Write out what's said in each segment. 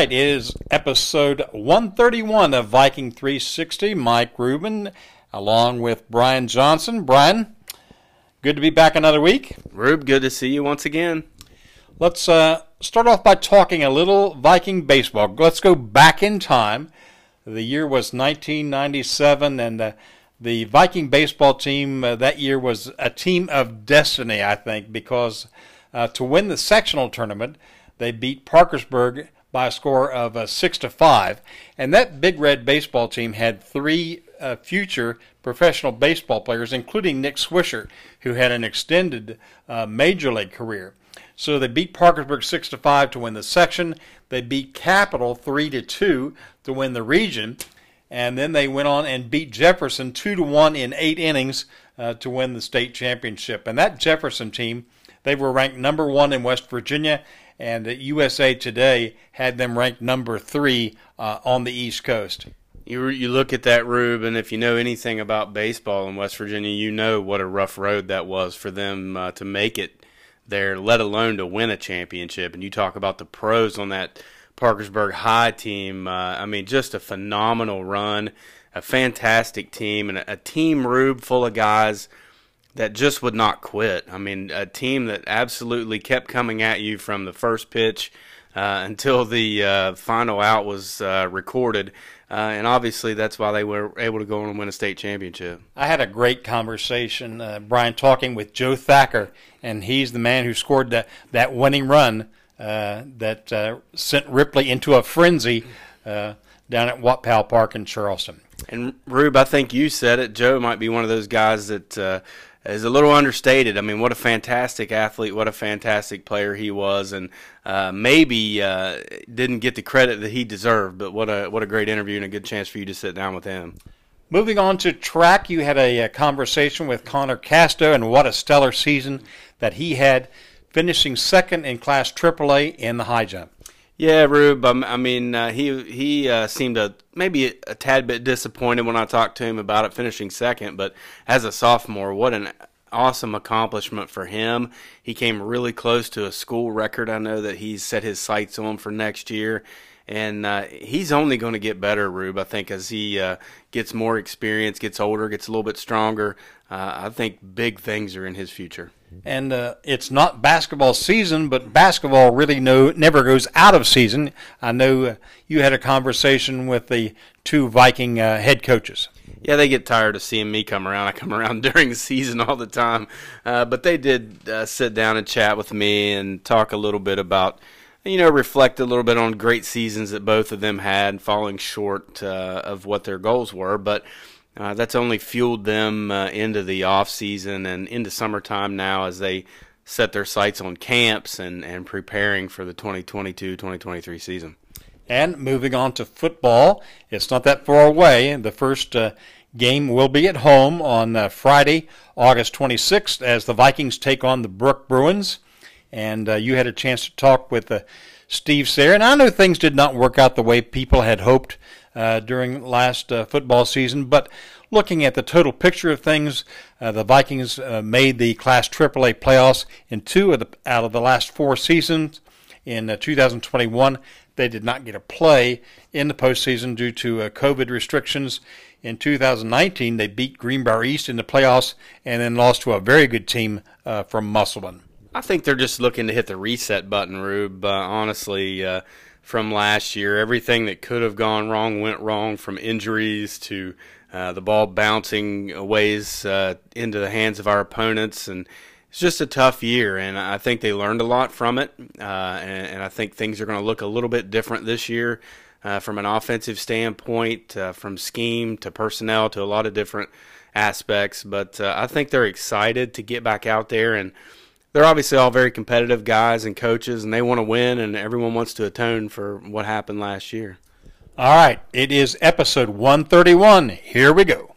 right, it is episode 131 of Viking 360. Mike Rubin, along with Brian Johnson. Brian, good to be back another week. Rube, good to see you once again. Let's uh, start off by talking a little Viking baseball. Let's go back in time. The year was 1997, and uh, the Viking baseball team uh, that year was a team of destiny, I think, because uh, to win the sectional tournament, they beat Parkersburg by a score of uh, six to five, and that Big Red baseball team had three uh, future professional baseball players, including Nick Swisher, who had an extended uh, major league career. So they beat Parkersburg six to five to win the section. They beat Capital three to two to win the region, and then they went on and beat Jefferson two to one in eight innings uh, to win the state championship. And that Jefferson team, they were ranked number one in West Virginia and USA Today had them ranked number three uh, on the East Coast. You you look at that, Rube, and if you know anything about baseball in West Virginia, you know what a rough road that was for them uh, to make it there, let alone to win a championship. And you talk about the pros on that Parkersburg High team. Uh, I mean, just a phenomenal run, a fantastic team, and a, a team, Rube, full of guys – that just would not quit. I mean, a team that absolutely kept coming at you from the first pitch uh, until the uh, final out was uh, recorded. Uh, and obviously, that's why they were able to go on and win a state championship. I had a great conversation, uh, Brian, talking with Joe Thacker, and he's the man who scored that, that winning run uh, that sent Ripley into a frenzy down at Watt Park in Charleston. And Rube, I think you said it. Joe might be one of those guys that is a little understated. I mean, what a fantastic athlete, what a fantastic player he was, and uh, maybe uh, didn't get the credit that he deserved. But what a what a great interview and a good chance for you to sit down with him. Moving on to track, you had a, a conversation with Connor Casto, and what a stellar season that he had, finishing second in Class AAA in the high jump. Yeah, Rube. I mean, uh, he he uh, seemed a, maybe a, tad bit disappointed when I talked to him about it finishing second. But as a sophomore, what an awesome accomplishment for him. He came really close to a school record. I know that he's set his sights on for next year, and uh, he's only going to get better, Rube. I think as he uh, gets more experience, gets older, gets a little bit stronger. Uh, I think big things are in his future and uh, it's not basketball season, but basketball really no never goes out of season. I know uh, you had a conversation with the two Viking uh, head coaches. Yeah, they get tired of seeing me come around. I come around during the season all the time, uh, but they did uh, sit down and chat with me and talk a little bit about. You know, reflect a little bit on great seasons that both of them had, falling short uh, of what their goals were. But uh, that's only fueled them uh, into the off season and into summertime now as they set their sights on camps and, and preparing for the 2022-2023 season. And moving on to football, it's not that far away. The first uh, game will be at home on uh, Friday, August 26th, as the Vikings take on the Brooke Bruins. And uh, you had a chance to talk with uh, Steve Sayre, and I know things did not work out the way people had hoped uh, during last uh, football season. But looking at the total picture of things, uh, the Vikings uh, made the Class AAA playoffs in two of the out of the last four seasons. In uh, 2021, they did not get a play in the postseason due to COVID restrictions. In 2019, they beat Greenbrier East in the playoffs and then lost to a very good team from Musselman. I think they're just looking to hit the reset button, Rube. honestly, from last year. Everything that could have gone wrong went wrong, from injuries to uh, the ball bouncing ways uh, into the hands of our opponents, and it's just a tough year. And I think they learned a lot from it, uh, and, and, I think things are going to look a little bit different this year. Uh, from an offensive standpoint, uh, from scheme to personnel to a lot of different aspects, but uh, I think they're excited to get back out there and they're obviously all very competitive guys and coaches, and they want to win, and everyone wants to atone for what happened last year. All right, it is episode 131. Here we go.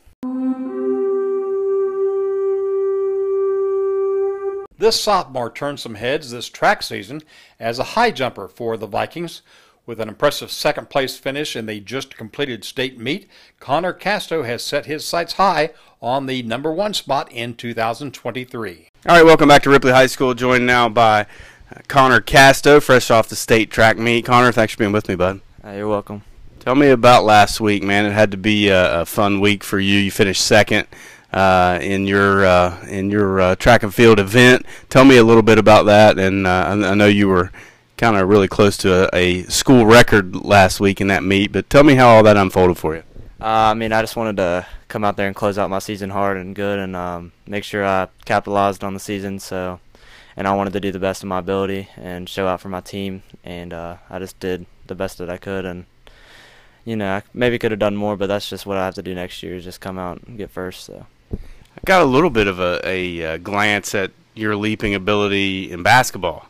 This sophomore turned some heads this track season as a high jumper for the Vikings. With an impressive second place finish in the just completed state meet, Connor Casto has set his sights high on the number one spot in 2023. All right, welcome back to Ripley High School, joined now by Connor Casto, fresh off the state track meet. Connor, thanks for being with me, bud. Uh, you're welcome. Tell me about last week, man. It had to be a, a fun week for you. You finished second uh, in your uh, in your uh, track and field event. Tell me a little bit about that. And uh, I know you were kind of really close to a, a, school record last week in that meet. But tell me how all that unfolded for you. Uh, I mean, I just wanted to come out there and close out my season hard and good, and um, make sure I capitalized on the season. So, and I wanted to do the best of my ability and show out for my team, and uh, I just did the best that I could. And you know, I maybe could have done more, but that's just what I have to do next year is just come out and get first. So, I got a little bit of a, a, a glance at your leaping ability in basketball.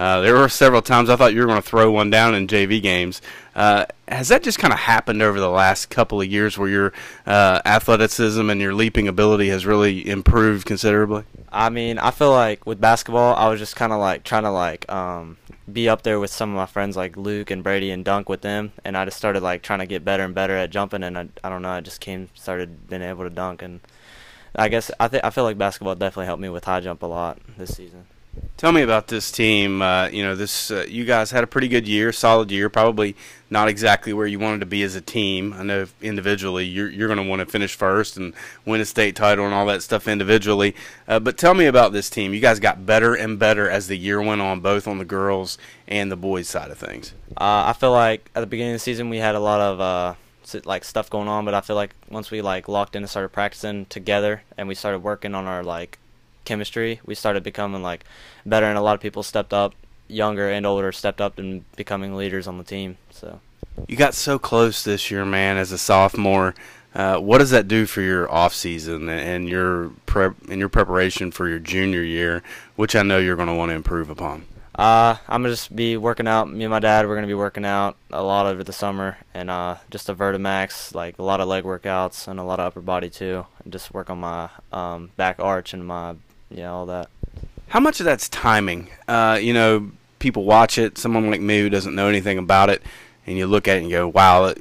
Uh, there were several times I thought you were going to throw one down in JV games. Uh, has that just kind of happened over the last couple of years where your uh, athleticism and your leaping ability has really improved considerably? I mean, I feel like with basketball, I was just kind of like trying to like um, be up there with some of my friends like Luke and Brady and dunk with them, and I just started like trying to get better and better at jumping, and I, I don't know, I just came started being able to dunk, and I guess I think I feel like basketball definitely helped me with high jump a lot this season. Tell me about this team. Uh, you know, this uh, you guys had a pretty good year, solid year. Probably not exactly where you wanted to be as a team. I know individually you're you're going to want to finish first and win a state title and all that stuff individually. Uh, but tell me about this team. You guys got better and better as the year went on, both on the girls and the boys side of things. Uh, I feel like at the beginning of the season we had a lot of uh, like stuff going on, but I feel like once we like locked in and started practicing together and we started working on our like chemistry, we started becoming like better, and a lot of people stepped up, younger and older, stepped up and becoming leaders on the team. So you got so close this year, man, as a sophomore. Uh, what does that do for your off season and your prep and your preparation for your junior year, which I know you're going to want to improve upon? Uh, I'm gonna just be working out. Me and my dad, we're gonna be working out a lot over the summer, and uh, just a Vertimax, like a lot of leg workouts and a lot of upper body too, and just work on my um, back arch and my yeah, all that. How much of that's timing? Uh, you know, people watch it. Someone like me who doesn't know anything about it, and you look at it and you go, "Wow,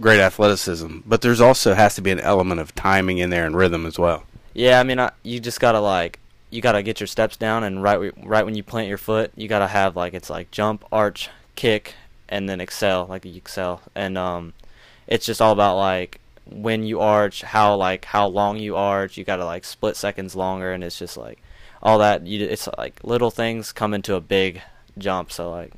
great athleticism." But there's also has to be an element of timing in there and rhythm as well. Yeah, I mean, I, you just gotta like, you gotta get your steps down, and right, right when you plant your foot, you gotta have like it's like jump, arch, kick, and then excel, like you excel, and um, it's just all about like when you arch, how like how long you arch. You gotta like split seconds longer, and it's just like all that. You it's like little things come into a big jump. So like.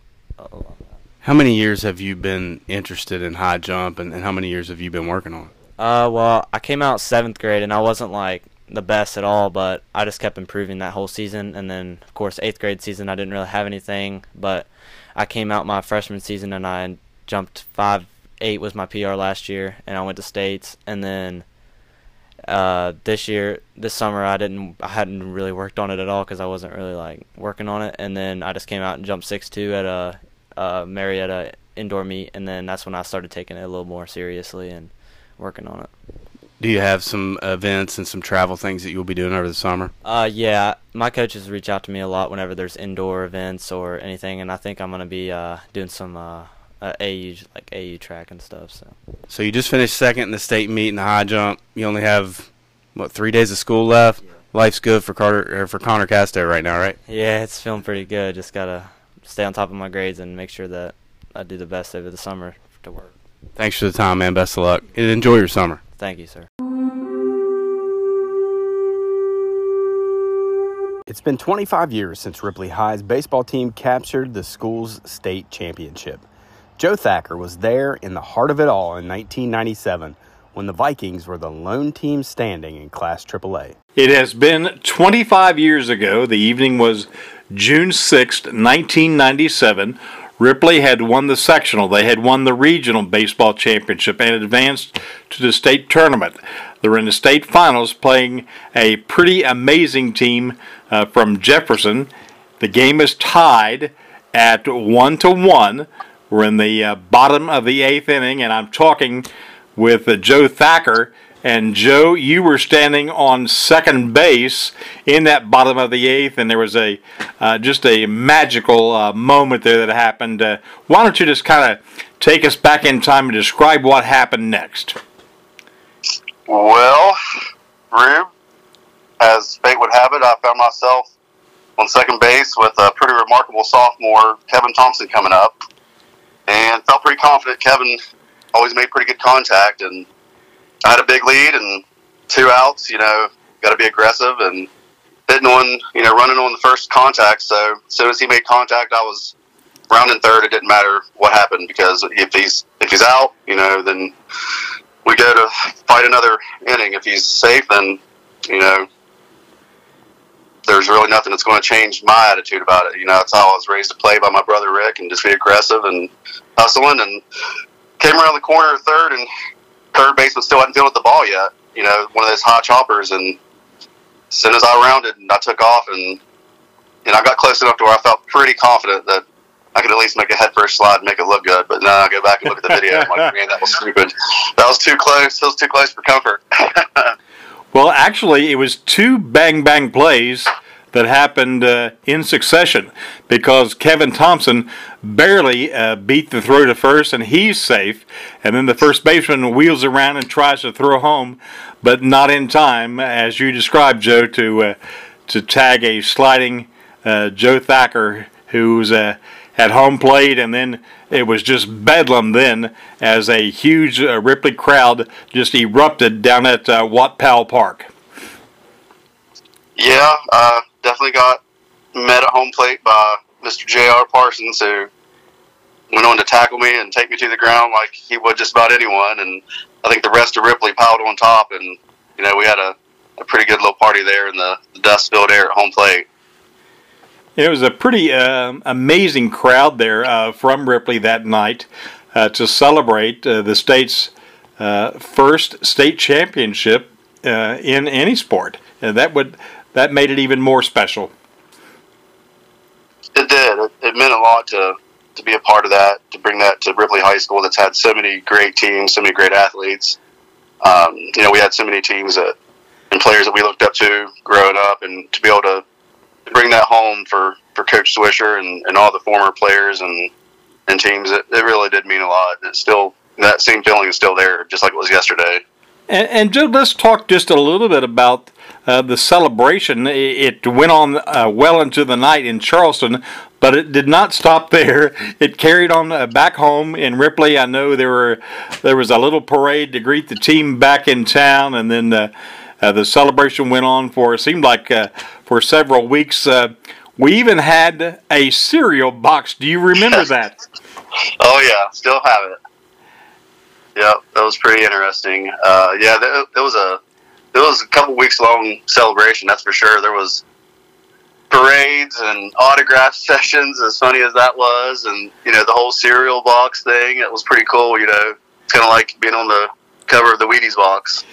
How many years have you been interested in high jump, and, and how many years have you been working on? Uh, well, I came out seventh grade, and I wasn't like the best at all, but I just kept improving that whole season. And then, of course, eighth grade season, I didn't really have anything, but I came out my freshman season and I jumped five eight was my PR last year, and I went to states, and then uh, this year, this summer, I didn't, I hadn't really worked on it at all because I wasn't really like working on it, and then I just came out and jumped six two at a, a Marietta indoor meet, and then that's when I started taking it a little more seriously and working on it. Do you have some events and some travel things that you'll be doing over the summer? Uh, yeah, my coaches reach out to me a lot whenever there's indoor events or anything, and I think I'm gonna be uh, doing some uh, uh, AU like AU track and stuff. So. So you just finished second in the state meet in the high jump. You only have what three days of school left. Yeah. Life's good for Carter or for Connor Casto right now, right? Yeah, it's feeling pretty good. Just gotta stay on top of my grades and make sure that I do the best over the summer to work. Thanks for the time, man. Best of luck and enjoy your summer. Thank you, sir. It's been 25 years since Ripley High's baseball team captured the school's state championship. Joe Thacker was there in the heart of it all in 1997 when the Vikings were the lone team standing in Class AAA. It has been 25 years ago. The evening was June 6, 1997. Ripley had won the sectional. They had won the regional baseball championship and advanced to the state tournament. They were in the state finals playing a pretty amazing team uh, from Jefferson. The game is tied at 1 to 1 we're in the uh, bottom of the eighth inning, and I'm talking with uh, Joe Thacker. And Joe, you were standing on second base in that bottom of the eighth, and there was a uh, just a magical uh, moment there that happened. Uh, why don't you just kind of take us back in time and describe what happened next? Well, Rube, as fate would have it, I found myself on second base with a pretty remarkable sophomore, Kevin Thompson, coming up, and felt pretty confident. Kevin always made pretty good contact, and I had a big lead and two outs. You know, got to be aggressive and hitting on, you know, running on the first contact. So as soon as he made contact, I was rounding third. It didn't matter what happened because if he's if he's out, you know, then we go to fight another inning. If he's safe, then you know, there's really nothing that's going to change my attitude about it. You know, that's how I was raised to play by my brother Rick and just be aggressive and hustling. And came around the corner third, and third baseman still hadn't fielded the ball yet. You know, one of those high choppers, and as soon as I rounded, and I took off, and and I got close enough to where I felt pretty confident that I could at least make a head first slide and make it look good. But now I go back and look at the video. I'm like, man, that was stupid. That was too close. That was too close for comfort. well, actually, it was two bang bang plays that happened uh, in succession because Kevin Thompson barely uh, beat the throw to first and he's safe. And then the first baseman wheels around and tries to throw home, but not in time, as you described, Joe, to uh, to tag a sliding uh, Joe Thacker who's uh, at home plate, and then it was just bedlam then as a huge uh, Ripley crowd just erupted down at uh, Watt Powell Park. Yeah, uh, definitely got met at home plate by Mr. J.R. Parsons, who went on to tackle me and take me to the ground like he would just about anyone. And I think the rest of Ripley piled on top, and you know we had a, a pretty good little party there in the, the dust filled air at home plate. It was a pretty uh, amazing crowd there uh, from Ripley that night uh, to celebrate uh, the state's uh, first state championship in any sport. And that would that made it even more special. It did. It, it meant a lot to to be a part of that, to bring that to Ripley High School that's had so many great teams, so many great athletes. Um, you know, we had so many teams that and players that we looked up to growing up, and to be able to home for, for Coach Swisher and, and all the former players and and teams, it, it really did mean a lot. It's still that same feeling is still there, just like it was yesterday. And, and Joe, let's talk just a little bit about uh, the celebration. It went on uh, well into the night in Charleston, but it did not stop there. It carried on uh, back home in Ripley. I know there were there was a little parade to greet the team back in town, and then uh, the celebration went on for it seemed like uh, for several weeks. Uh, we even had a cereal box. Do you remember that? oh yeah, still have it. Yeah, that was pretty interesting. Uh, yeah, it was a it was a couple weeks long celebration. That's for sure. There was parades and autograph sessions. As funny as that was, and you know the whole cereal box thing. It was pretty cool. You know, it's kind of like being on the cover of the Wheaties box.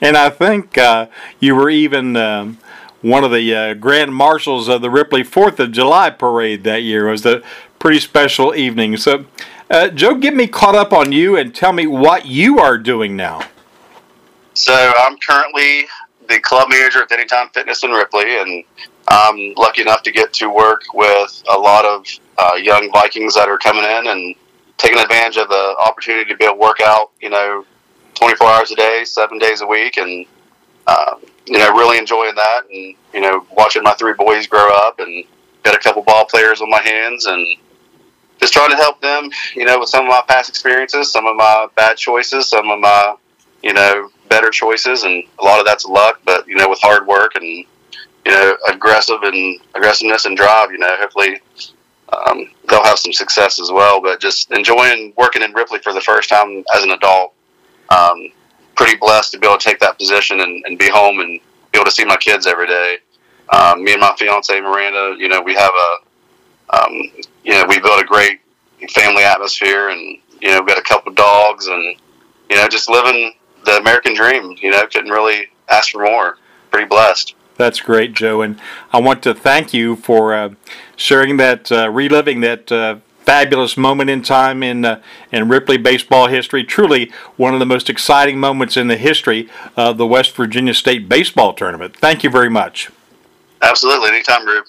and I think uh, you were even um, one of the uh, grand marshals of the Ripley Fourth of July parade that year. It was a pretty special evening. So, uh, Joe, get me caught up on you and tell me what you are doing now. So, I'm currently the club manager at Anytime Fitness in Ripley, and I'm lucky enough to get to work with a lot of uh, young Vikings that are coming in and taking advantage of the opportunity to be able to work out, you know, 24 hours a day, seven days a week, and um, you know, really enjoying that, and you know, watching my three boys grow up, and got a couple ball players on my hands, and just trying to help them, you know, with some of my past experiences, some of my bad choices, some of my, you know, better choices, and a lot of that's luck, but you know, with hard work and you know, aggressive and aggressiveness and drive, you know, hopefully um, they'll have some success as well. But just enjoying working in Ripley for the first time as an adult um, pretty blessed to be able to take that position and, and, be home and be able to see my kids every day. Um, me and my fiance Miranda, you know, we have a, um, you know, we built a great family atmosphere, and you know, we've got a couple of dogs, and you know, just living the American dream. You know, couldn't really ask for more. Pretty blessed. That's great, Joe, and I want to thank you for uh, sharing that, uh, reliving that uh, fabulous moment in time in uh, in Ripley baseball history. Truly one of the most exciting moments in the history of the West Virginia State baseball tournament. Thank you very much. Absolutely, anytime, Rube.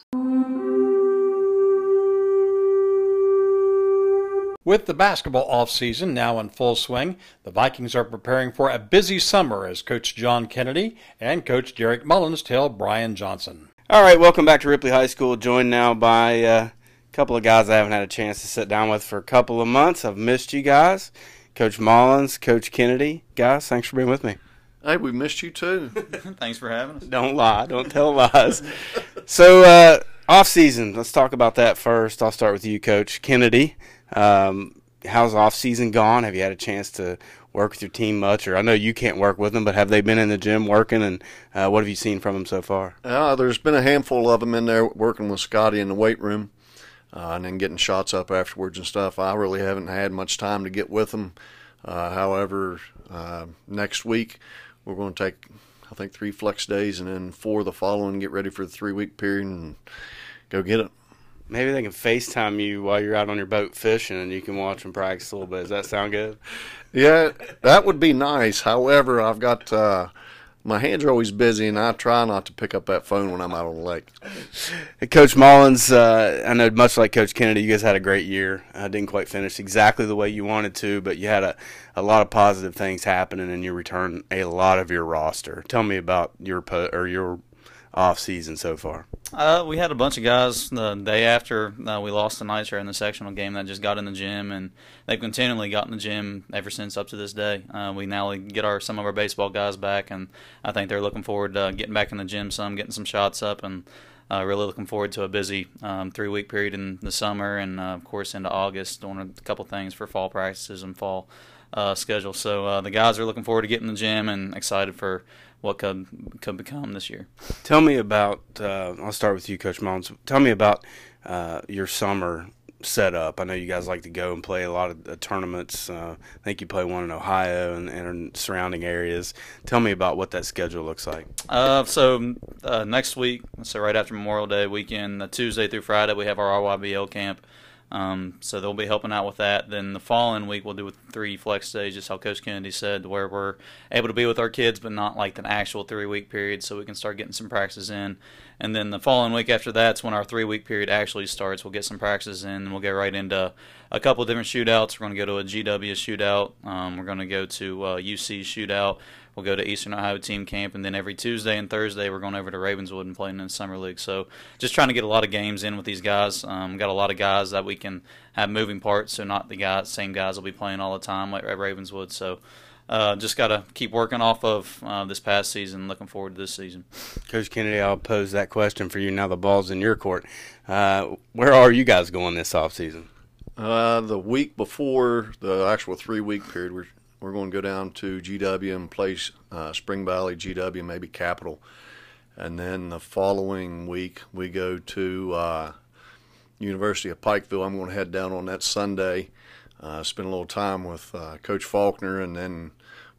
With the basketball offseason now in full swing, the Vikings are preparing for a busy summer as Coach John Kennedy and Coach Derek Mullins tell Brian Johnson. All right, welcome back to Ripley High School. Joined now by uh, a couple of guys I haven't had a chance to sit down with for a couple of months. I've missed you guys. Coach Mullins, Coach Kennedy. Guys, thanks for being with me. Hey, we missed you too. Thanks for having us. Don't lie. Don't tell lies. so, uh, off season. Let's talk about that first. I'll start with you, Coach Kennedy. Um, how's off season gone? Have you had a chance to work with your team much? Or I know you can't work with them, but have they been in the gym working? And uh, what have you seen from them so far? Uh, there's been a handful of them in there working with Scotty in the weight room, uh, and then getting shots up afterwards and stuff. I really haven't had much time to get with them. Uh, however, uh, next week we're going to take, I think, three flex days and then four the following. Get ready for the three week period and go get it. Maybe they can FaceTime you while you're out on your boat fishing, and you can watch them practice a little bit. Does that sound good? Yeah, that would be nice. However, I've got uh, my hands are always busy, and I try not to pick up that phone when I'm out on the lake. Coach Mullins, uh, I know much like Coach Kennedy, you guys had a great year. I didn't quite finish exactly the way you wanted to, but you had a, a lot of positive things happening, and you returned a lot of your roster. Tell me about your po- or your off season so far. Uh, we had a bunch of guys the day after uh, we lost to Nitro in the sectional game that just got in the gym, and they've continually got in the gym ever since up to this day. Uh, we now get our some of our baseball guys back, and I think they're looking forward to getting back in the gym some, getting some shots up, and uh, really looking forward to a busy um, three week period in the summer, and uh, of course into August, doing a couple things for fall practices and fall uh, schedule. So the guys are looking forward to getting in the gym and excited for what could could become this year. Tell me about. Uh, I'll start with you, Coach Mullins. Tell me about uh, your summer setup. I know you guys like to go and play a lot of uh, tournaments. Uh, I think you play one in Ohio and, and surrounding areas. Tell me about what that schedule looks like. Uh, so uh, next week, so right after Memorial Day weekend, Tuesday through Friday, we have our RYBL camp. Um, so they'll be helping out with that. Then the following week we'll do with three flex days, just how Coach Kennedy said, where we're able to be with our kids, but not like an actual three week period, so we can start getting some practices in. And then the following week after that's when our three week period actually starts. We'll get some practices in, and we'll get right into a couple different shootouts. We're going to go to a GW shootout. Um, we're going to go to uh, UC shootout. We'll go to Eastern Ohio team camp, and then every Tuesday and Thursday we're going over to Ravenswood and playing in the summer league. So just trying to get a lot of games in with these guys. Um, got a lot of guys that we can have moving parts, so not the guys, same guys will be playing all the time like at Ravenswood. So. Uh, just got to keep working off of uh, this past season. Looking forward to this season. Coach Kennedy, I'll pose that question for you now. The ball's in your court. Uh, where are you guys going this off season? Uh, the week before the actual three week period, we're we're going to go down to GW and play uh, Spring Valley, GW, maybe Capital. And then the following week, we go to uh, University of Pikeville. I'm going to head down on that Sunday, uh, spend a little time with uh, Coach Faulkner, and then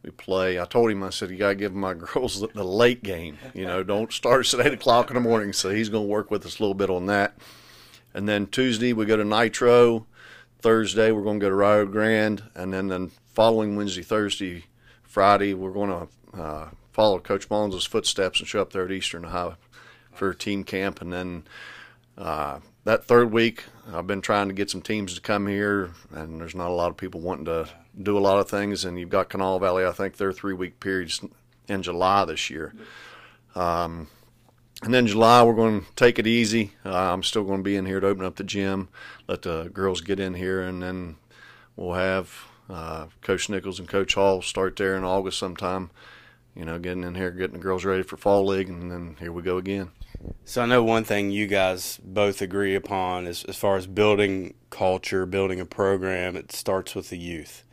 we play. I told him, I said, you got to give my girls the, the late game. You know, don't start us at 8 o'clock in the morning. So he's going to work with us a little bit on that. And then Tuesday, we go to Nitro. Thursday, we're going to go to Rio Grande. And then the following Wednesday, Thursday, Friday, we're going to uh, follow Coach Mullins' footsteps and show up there at Eastern Ohio for team camp. And then uh, that third week, I've been trying to get some teams to come here, and there's not a lot of people wanting to do a lot of things. And you've got Kanawha Valley, I think their three week periods in July this year. Um, and then July, we're going to take it easy. Uh, I'm still going to be in here to open up the gym, let the girls get in here, and then we'll have uh, Coach Nichols and Coach Hall start there in August sometime. You know, getting in here, getting the girls ready for fall league, and then here we go again. So I know one thing you guys both agree upon is as far as building culture, building a program, it starts with the youth.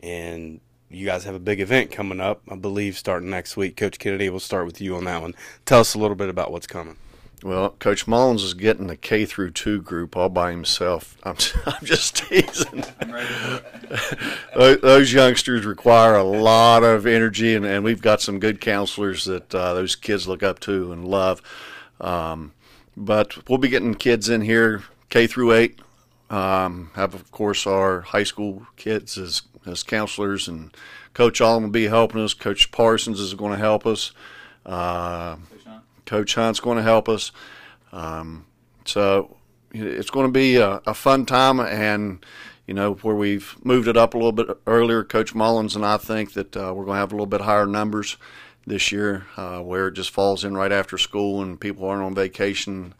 And you guys have a big event coming up, I believe, starting next week. Coach Kennedy, we'll start with you on that one. Tell us a little bit about what's coming. Well, Coach Mullins is getting the K through two group all by himself. I'm, I'm just teasing. those youngsters require a lot of energy, and, and we've got some good counselors that uh, those kids look up to and love. Um, but we'll be getting kids in here K through eight. Um, have of course our high school kids as as counselors, and Coach Allen will be helping us. Coach Parsons is going to help us. Uh, Coach Hunt's going to help us. Um, so it's going to be a, a, fun time, and you know where we've moved it up a little bit earlier. Coach Mullins and I think that uh, we're going to have a little bit higher numbers this year, uh, where it just falls in right after school and people aren't on vacation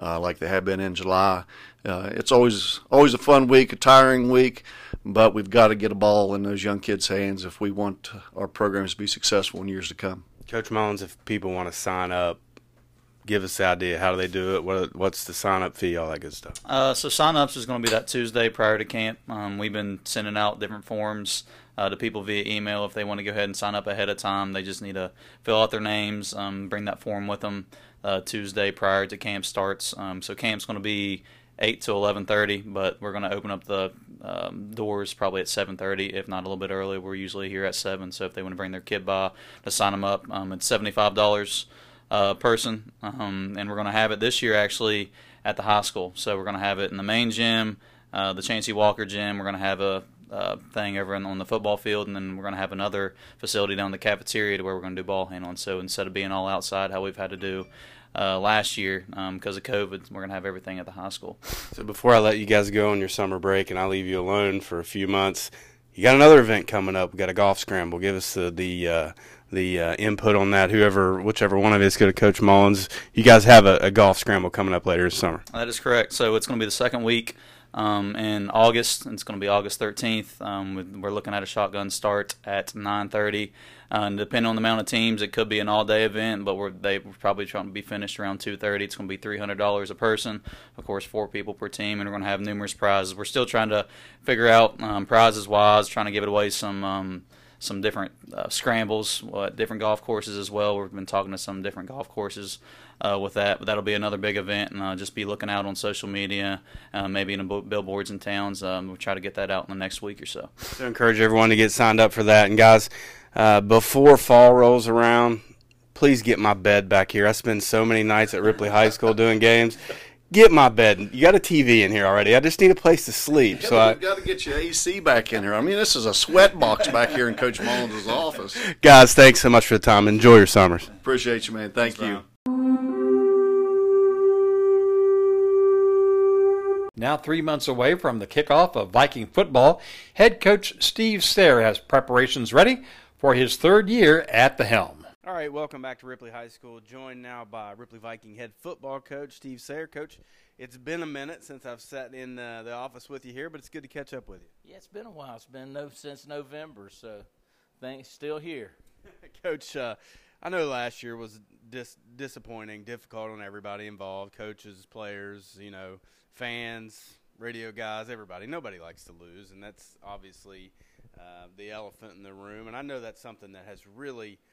uh, like they have been in July. Uh, it's always always a fun week, a tiring week, but we've got to get a ball in those young kids' hands if we want our programs to be successful in years to come. Coach Mullins, if people want to sign up, give us the idea. How do they do it? What, what's the sign up fee? All that good stuff. Uh, so sign ups is going to be that Tuesday prior to camp. Um, we've been sending out different forms uh, to people via email if they want to go ahead and sign up ahead of time. They just need to fill out their names, um, bring that form with them uh, Tuesday prior to camp starts. Um, so camp's going to be eight to eleven thirty, but we're going to open up the um, doors probably at seven thirty, if not a little bit early. We're usually here at seven, so if they want to bring their kid by to sign them up, um, it's seventy five dollars uh, person, um, and we're going to have it this year actually at the high school. So we're going to have it in the main gym, uh, the Chancey Walker gym. We're going to have a uh, thing over on the football field, and then we're going to have another facility down in the cafeteria to where we're going to do ball handling. So instead of being all outside, how we've had to do uh, last year because um, of COVID, we're going to have everything at the high school. So before I let you guys go on your summer break and I leave you alone for a few months, you got another event coming up. We got a golf scramble. Give us the the uh, the uh, input on that. Whoever, whichever one of us, go to Coach Mullins. You guys have a, a, golf scramble coming up later this summer. That is correct. So it's going to be the second week um, in August. And it's going to be August 13th. Um, we're looking at a shotgun start at 9:30. Uh, depending on the amount of teams, it could be an all-day event, but we're they are probably trying to be finished around 2:30. It's going to be $300 a person. Of course, four people per team, and we're going to have numerous prizes. We're still trying to figure out um, prizes wise, trying to give it away some um, some different uh, scrambles, uh, different golf courses as well. We've been talking to some different golf courses uh, with that, but that'll be another big event, and uh, just be looking out on social media, uh, maybe in billboards in towns. Um, we'll try to get that out in the next week or so. So encourage everyone to get signed up for that, and guys, uh, before fall rolls around. Please get my bed back here. I spend so many nights at Ripley High School doing games get my bed. You got a TV in here already. I just need a place to sleep. Yeah, so I got to get your AC back in here. I mean, this is a sweat box back here in Coach Mullins' office. Guys, thanks so much for the time. Enjoy your summers. Appreciate you, man. Thank Thanks, you. Now, three months away from the kickoff of Viking football, head coach Steve Sayre has preparations ready for his third year at the helm. All right, welcome back to Ripley High School. Joined now by Ripley Viking head football coach Steve Sayre. Coach, it's been a minute since I've sat in uh, the office with you here, but it's good to catch up with you. Yeah, it's been a while. It's been no since November, so thanks. Still here, Coach. Uh, I know last year was dis- disappointing, difficult on everybody involved, coaches, players, you know, fans, radio guys, everybody. Nobody likes to lose, and that's obviously uh, the elephant in the room. And I know that's something that has really –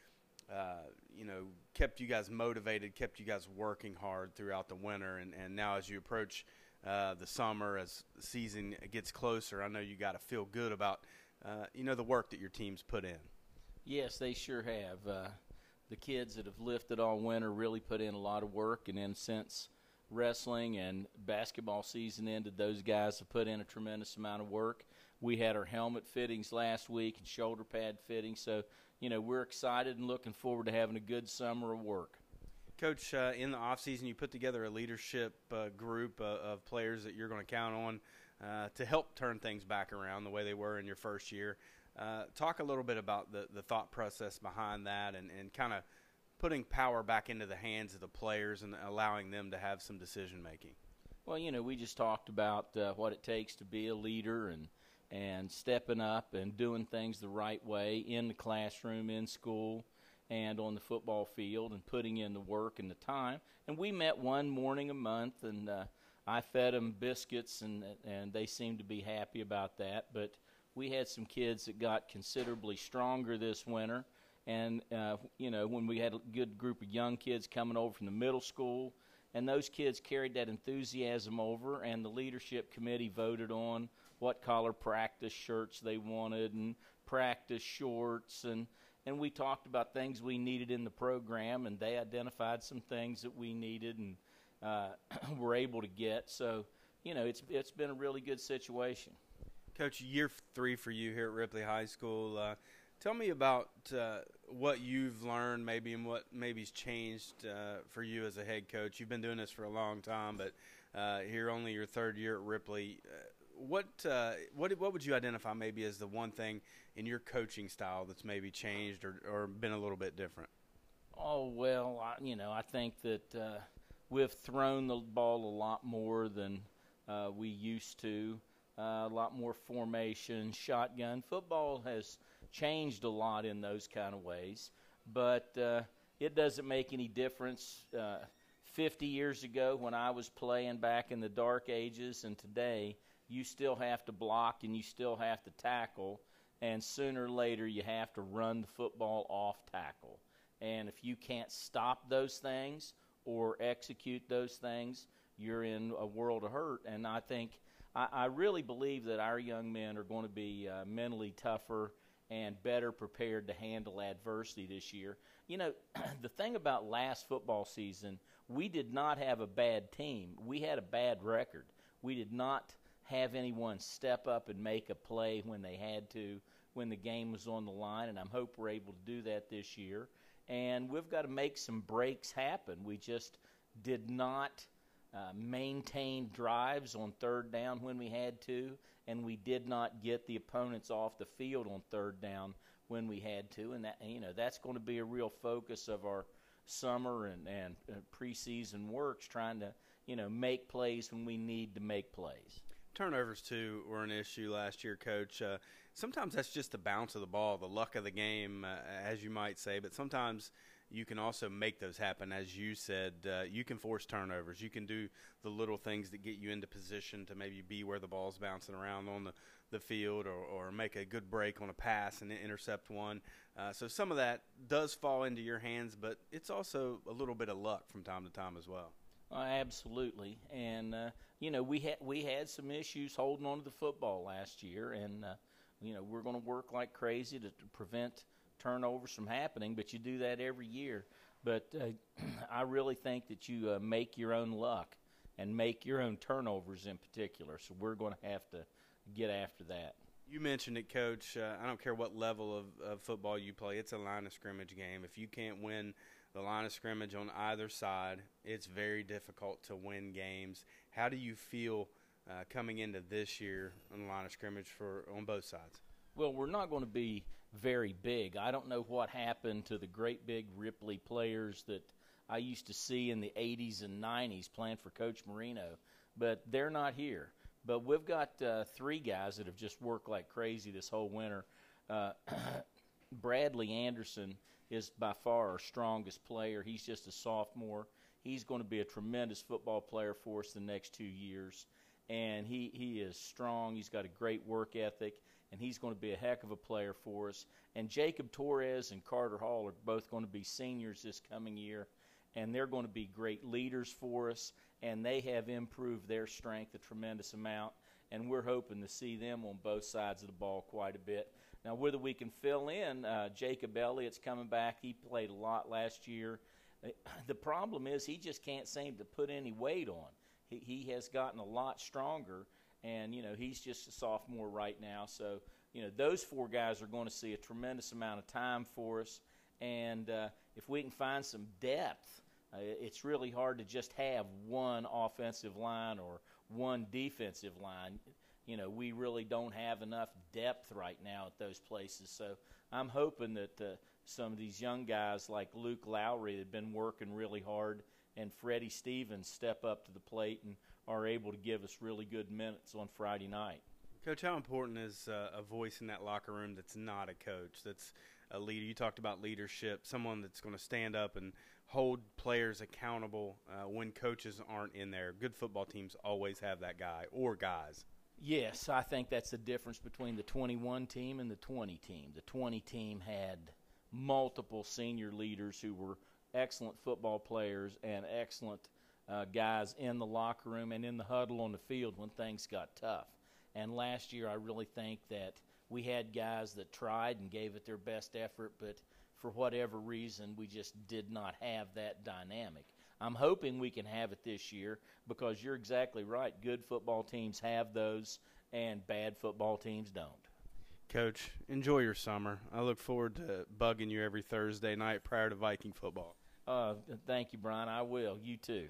uh, you know, kept you guys motivated, kept you guys working hard throughout the winter, and, and now as you approach uh, the summer, as the season gets closer, I know you got to feel good about, uh, you know, the work that your teams put in. Yes, they sure have. Uh, the kids that have lifted all winter really put in a lot of work, and then since wrestling and basketball season ended, those guys have put in a tremendous amount of work. We had our helmet fittings last week and shoulder pad fittings, so you know, we're excited and looking forward to having a good summer of work. Coach, uh, in the off season, you put together a leadership uh, group uh, of players that you're going to count on uh, to help turn things back around the way they were in your first year. Uh, talk a little bit about the, the thought process behind that and, and kind of putting power back into the hands of the players and allowing them to have some decision making. Well, you know, we just talked about uh, what it takes to be a leader and and stepping up and doing things the right way in the classroom, in school, and on the football field, and putting in the work and the time. And we met one morning a month, and uh, I fed them biscuits, and and they seemed to be happy about that. But we had some kids that got considerably stronger this winter, and uh, you know when we had a good group of young kids coming over from the middle school. And those kids carried that enthusiasm over, and the leadership committee voted on what color practice shirts they wanted and practice shorts and and we talked about things we needed in the program and they identified some things that we needed and uh, were able to get so you know it's it's been a really good situation coach year three for you here at ripley high school uh, tell me about uh, what you've learned maybe and what maybe's changed uh, for you as a head coach you've been doing this for a long time but uh, here only your third year at ripley uh, what uh, what what would you identify maybe as the one thing in your coaching style that's maybe changed or, or been a little bit different? Oh well, I, you know, I think that uh, we've thrown the ball a lot more than we used to. A lot more formation, shotgun. Football has changed a lot in those kind of ways, but uh, it doesn't make any difference. Uh, 50 years ago, when I was playing back in the dark ages, and today, you still have to block and you still have to tackle, and sooner or later, you have to run the football off tackle. And if you can't stop those things or execute those things, you're in a world of hurt. And I think, I, I really believe that our young men are going to be uh, mentally tougher and better prepared to handle adversity this year. You know, the thing about last football season, we did not have a bad team. We had a bad record. We did not have anyone step up and make a play when they had to, when the game was on the line, and I'm hope we're able to do that this year and we've got to make some breaks happen. We just did not uh, maintain drives on third down when we had to, and we did not get the opponents off the field on third down when we had to, and that you know that's going to be a real focus of our summer and and uh, preseason works, trying to you know make plays when we need to make plays. Turnovers too were an issue last year, Coach. Uh, sometimes that's just the bounce of the ball, the luck of the game, uh, as you might say. But sometimes you can also make those happen, as you said. Uh, you can force turnovers. You can do the little things that get you into position to maybe be where the ball's bouncing around on the, the field, or, or make a good break on a pass and intercept one. Uh, so some of that does fall into your hands, but it's also a little bit of luck from time to time as well. Uh, absolutely, and uh, you know we had we had some issues holding on to the football last year, and uh, you know we're going to work like crazy to, to, prevent turnovers from happening. But you do that every year. But uh, I really think that you uh, make your own luck and make your own turnovers in particular. So we're going to have to get after that. You mentioned it, Coach. Uh, I don't care what level of, of football you play; it's a line of scrimmage game. If you can't win the line of scrimmage on either side, it's very difficult to win games. How do you feel uh, coming into this year on the line of scrimmage for on both sides? Well, we're not going to be very big. I don't know what happened to the great big Ripley players that I used to see in the 80s and 90s playing for Coach Marino, but they're not here. But we've got uh, three guys that have just worked like crazy this whole winter. Uh, Bradley Anderson is by far our strongest player. He's just a sophomore. He's going to be a tremendous football player for us the next two years. And he, he is strong. He's got a great work ethic, and he's going to be a heck of a player for us. And Jacob Torres and Carter Hall are both going to be seniors this coming year, and they're going to be great leaders for us. And they have improved their strength a tremendous amount, and we're hoping to see them on both sides of the ball quite a bit. Now, whether we can fill in, uh, Jacob Elliott's coming back. He played a lot last year. Uh, the problem is he just can't seem to put any weight on. He, he has gotten a lot stronger, and you know he's just a sophomore right now. So you know those four guys are going to see a tremendous amount of time for us. And uh, if we can find some depth, uh, it's really hard to just have one offensive line or one defensive line you know, we really don't have enough depth right now at those places. So I'm hoping that uh, some of these young guys like Luke Lowry that have been working really hard and Freddie Stevens step up to the plate and are able to give us really good minutes on Friday night. Coach, how important is uh, a voice in that locker room that's not a coach, that's a leader? You talked about leadership, someone that's going to stand up and hold players accountable uh, when coaches aren't in there. Good football teams always have that guy or guys. Yes, I think that's the difference between the 21 team and the 20 team. The 20 team had multiple senior leaders who were excellent football players and excellent uh, guys in the locker room and in the huddle on the field when things got tough. And last year, I really think that we had guys that tried and gave it their best effort, but for whatever reason, we just did not have that dynamic. I'm hoping we can have it this year because you're exactly right. Good football teams have those, and bad football teams don't. Coach, enjoy your summer. I look forward to bugging you every Thursday night prior to Viking football. Uh, thank you, Brian. I will. You too.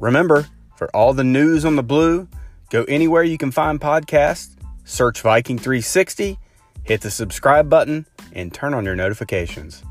Remember, for all the news on the blue, go anywhere you can find podcasts, search Viking 360, hit the subscribe button, and turn on your notifications.